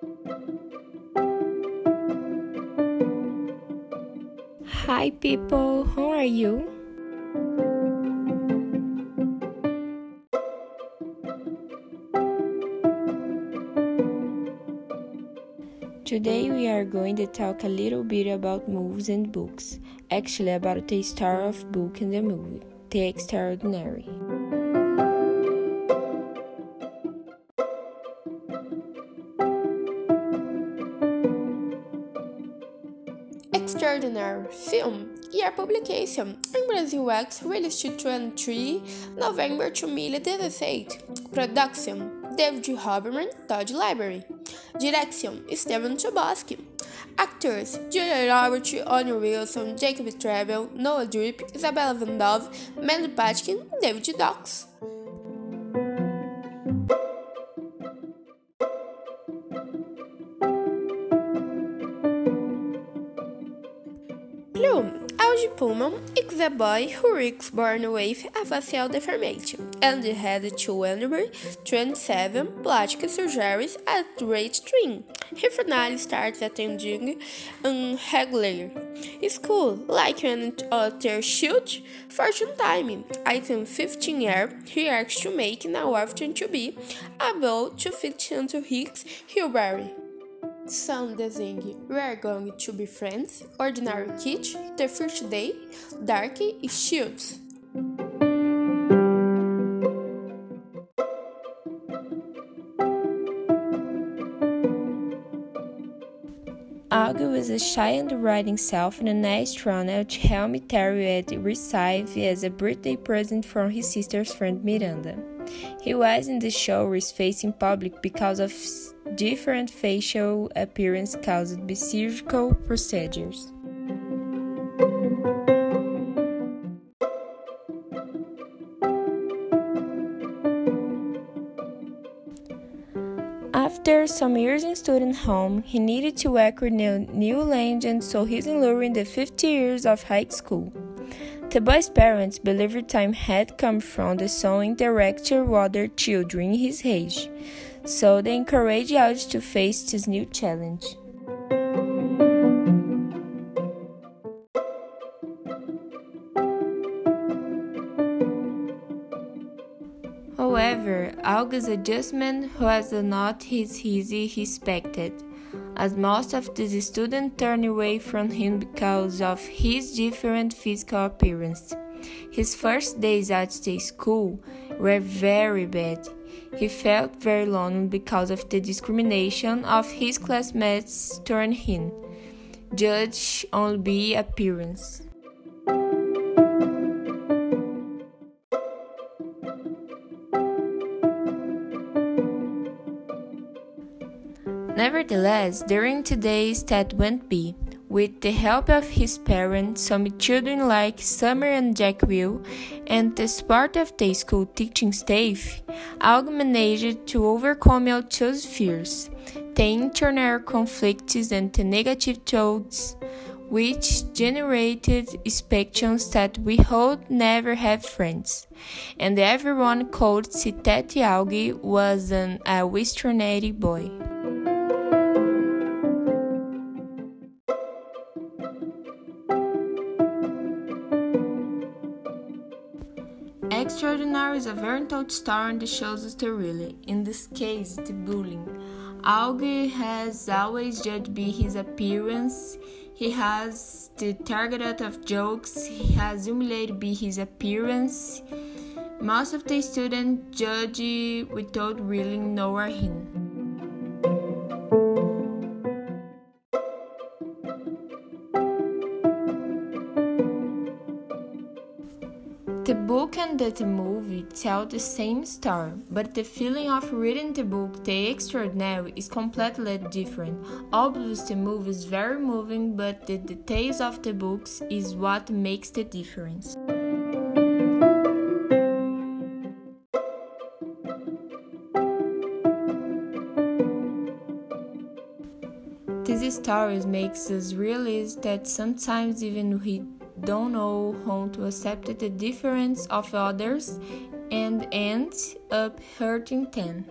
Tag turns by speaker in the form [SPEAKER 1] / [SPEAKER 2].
[SPEAKER 1] Hi, people, how are you? Today we are going to talk a little bit about movies and books. Actually, about the star of book and the movie, The Extraordinary.
[SPEAKER 2] Extraordinary film year publication in Brazil X released 23 November 2018 Production David Hoberman Todd Lieberman. Direction Steven Chbosky Actors Julia Roberts, Owen Wilson, Jacob Tremblay, Noah Drip, Isabella Vandov, Mandy Patinkin David Dox Auggie Pullman is boy who is born with a facial deformity and had to undergo 27 plastic surgeries at age 3. He finally starts attending um, a regular school like an other child for some time. At 15 years, he asked to make an offer to be able to fit into his Hillberry. Some um desenho We are going to be friends, Ordinary Kid, The First Day, Dark e Shields.
[SPEAKER 1] Alga was a shy and writing self and an astronaut help Terry had received as a birthday present from his sister's friend Miranda. He was in the show facing public because of different facial appearance caused by surgical procedures. After some years in student home, he needed to acquire new language, so he's in the 50 years of high school. The boy's parents believed time had come from the son interacting with other children his age, so they encouraged Auggie to face this new challenge. However, Alga's adjustment was not as easy as expected, as most of the students turned away from him because of his different physical appearance. His first days at the school were very bad. He felt very lonely because of the discrimination of his classmates toward him, judged only by appearance. Nevertheless, during today's that went by, with the help of his parents, some children like Summer and Jack Will, and the support of the school teaching staff, Alga managed to overcome all fears, the internal conflicts and the negative thoughts, which generated expectations that we hold never have friends, and everyone called that Alga was an a extraordinary boy. Extraordinary is a very told star in the show's story. In this case, the bullying. Alga has always judged by his appearance. He has the target of jokes. He has humiliated by his appearance. Most of the students judge without really knowing him. The book and the movie tell the same story, but the feeling of reading the book, The Extraordinary, is completely different. Obviously, the movie is very moving, but the details of the books is what makes the difference. These stories makes us realize that sometimes even we don't know how to accept the difference of others and end up hurting them.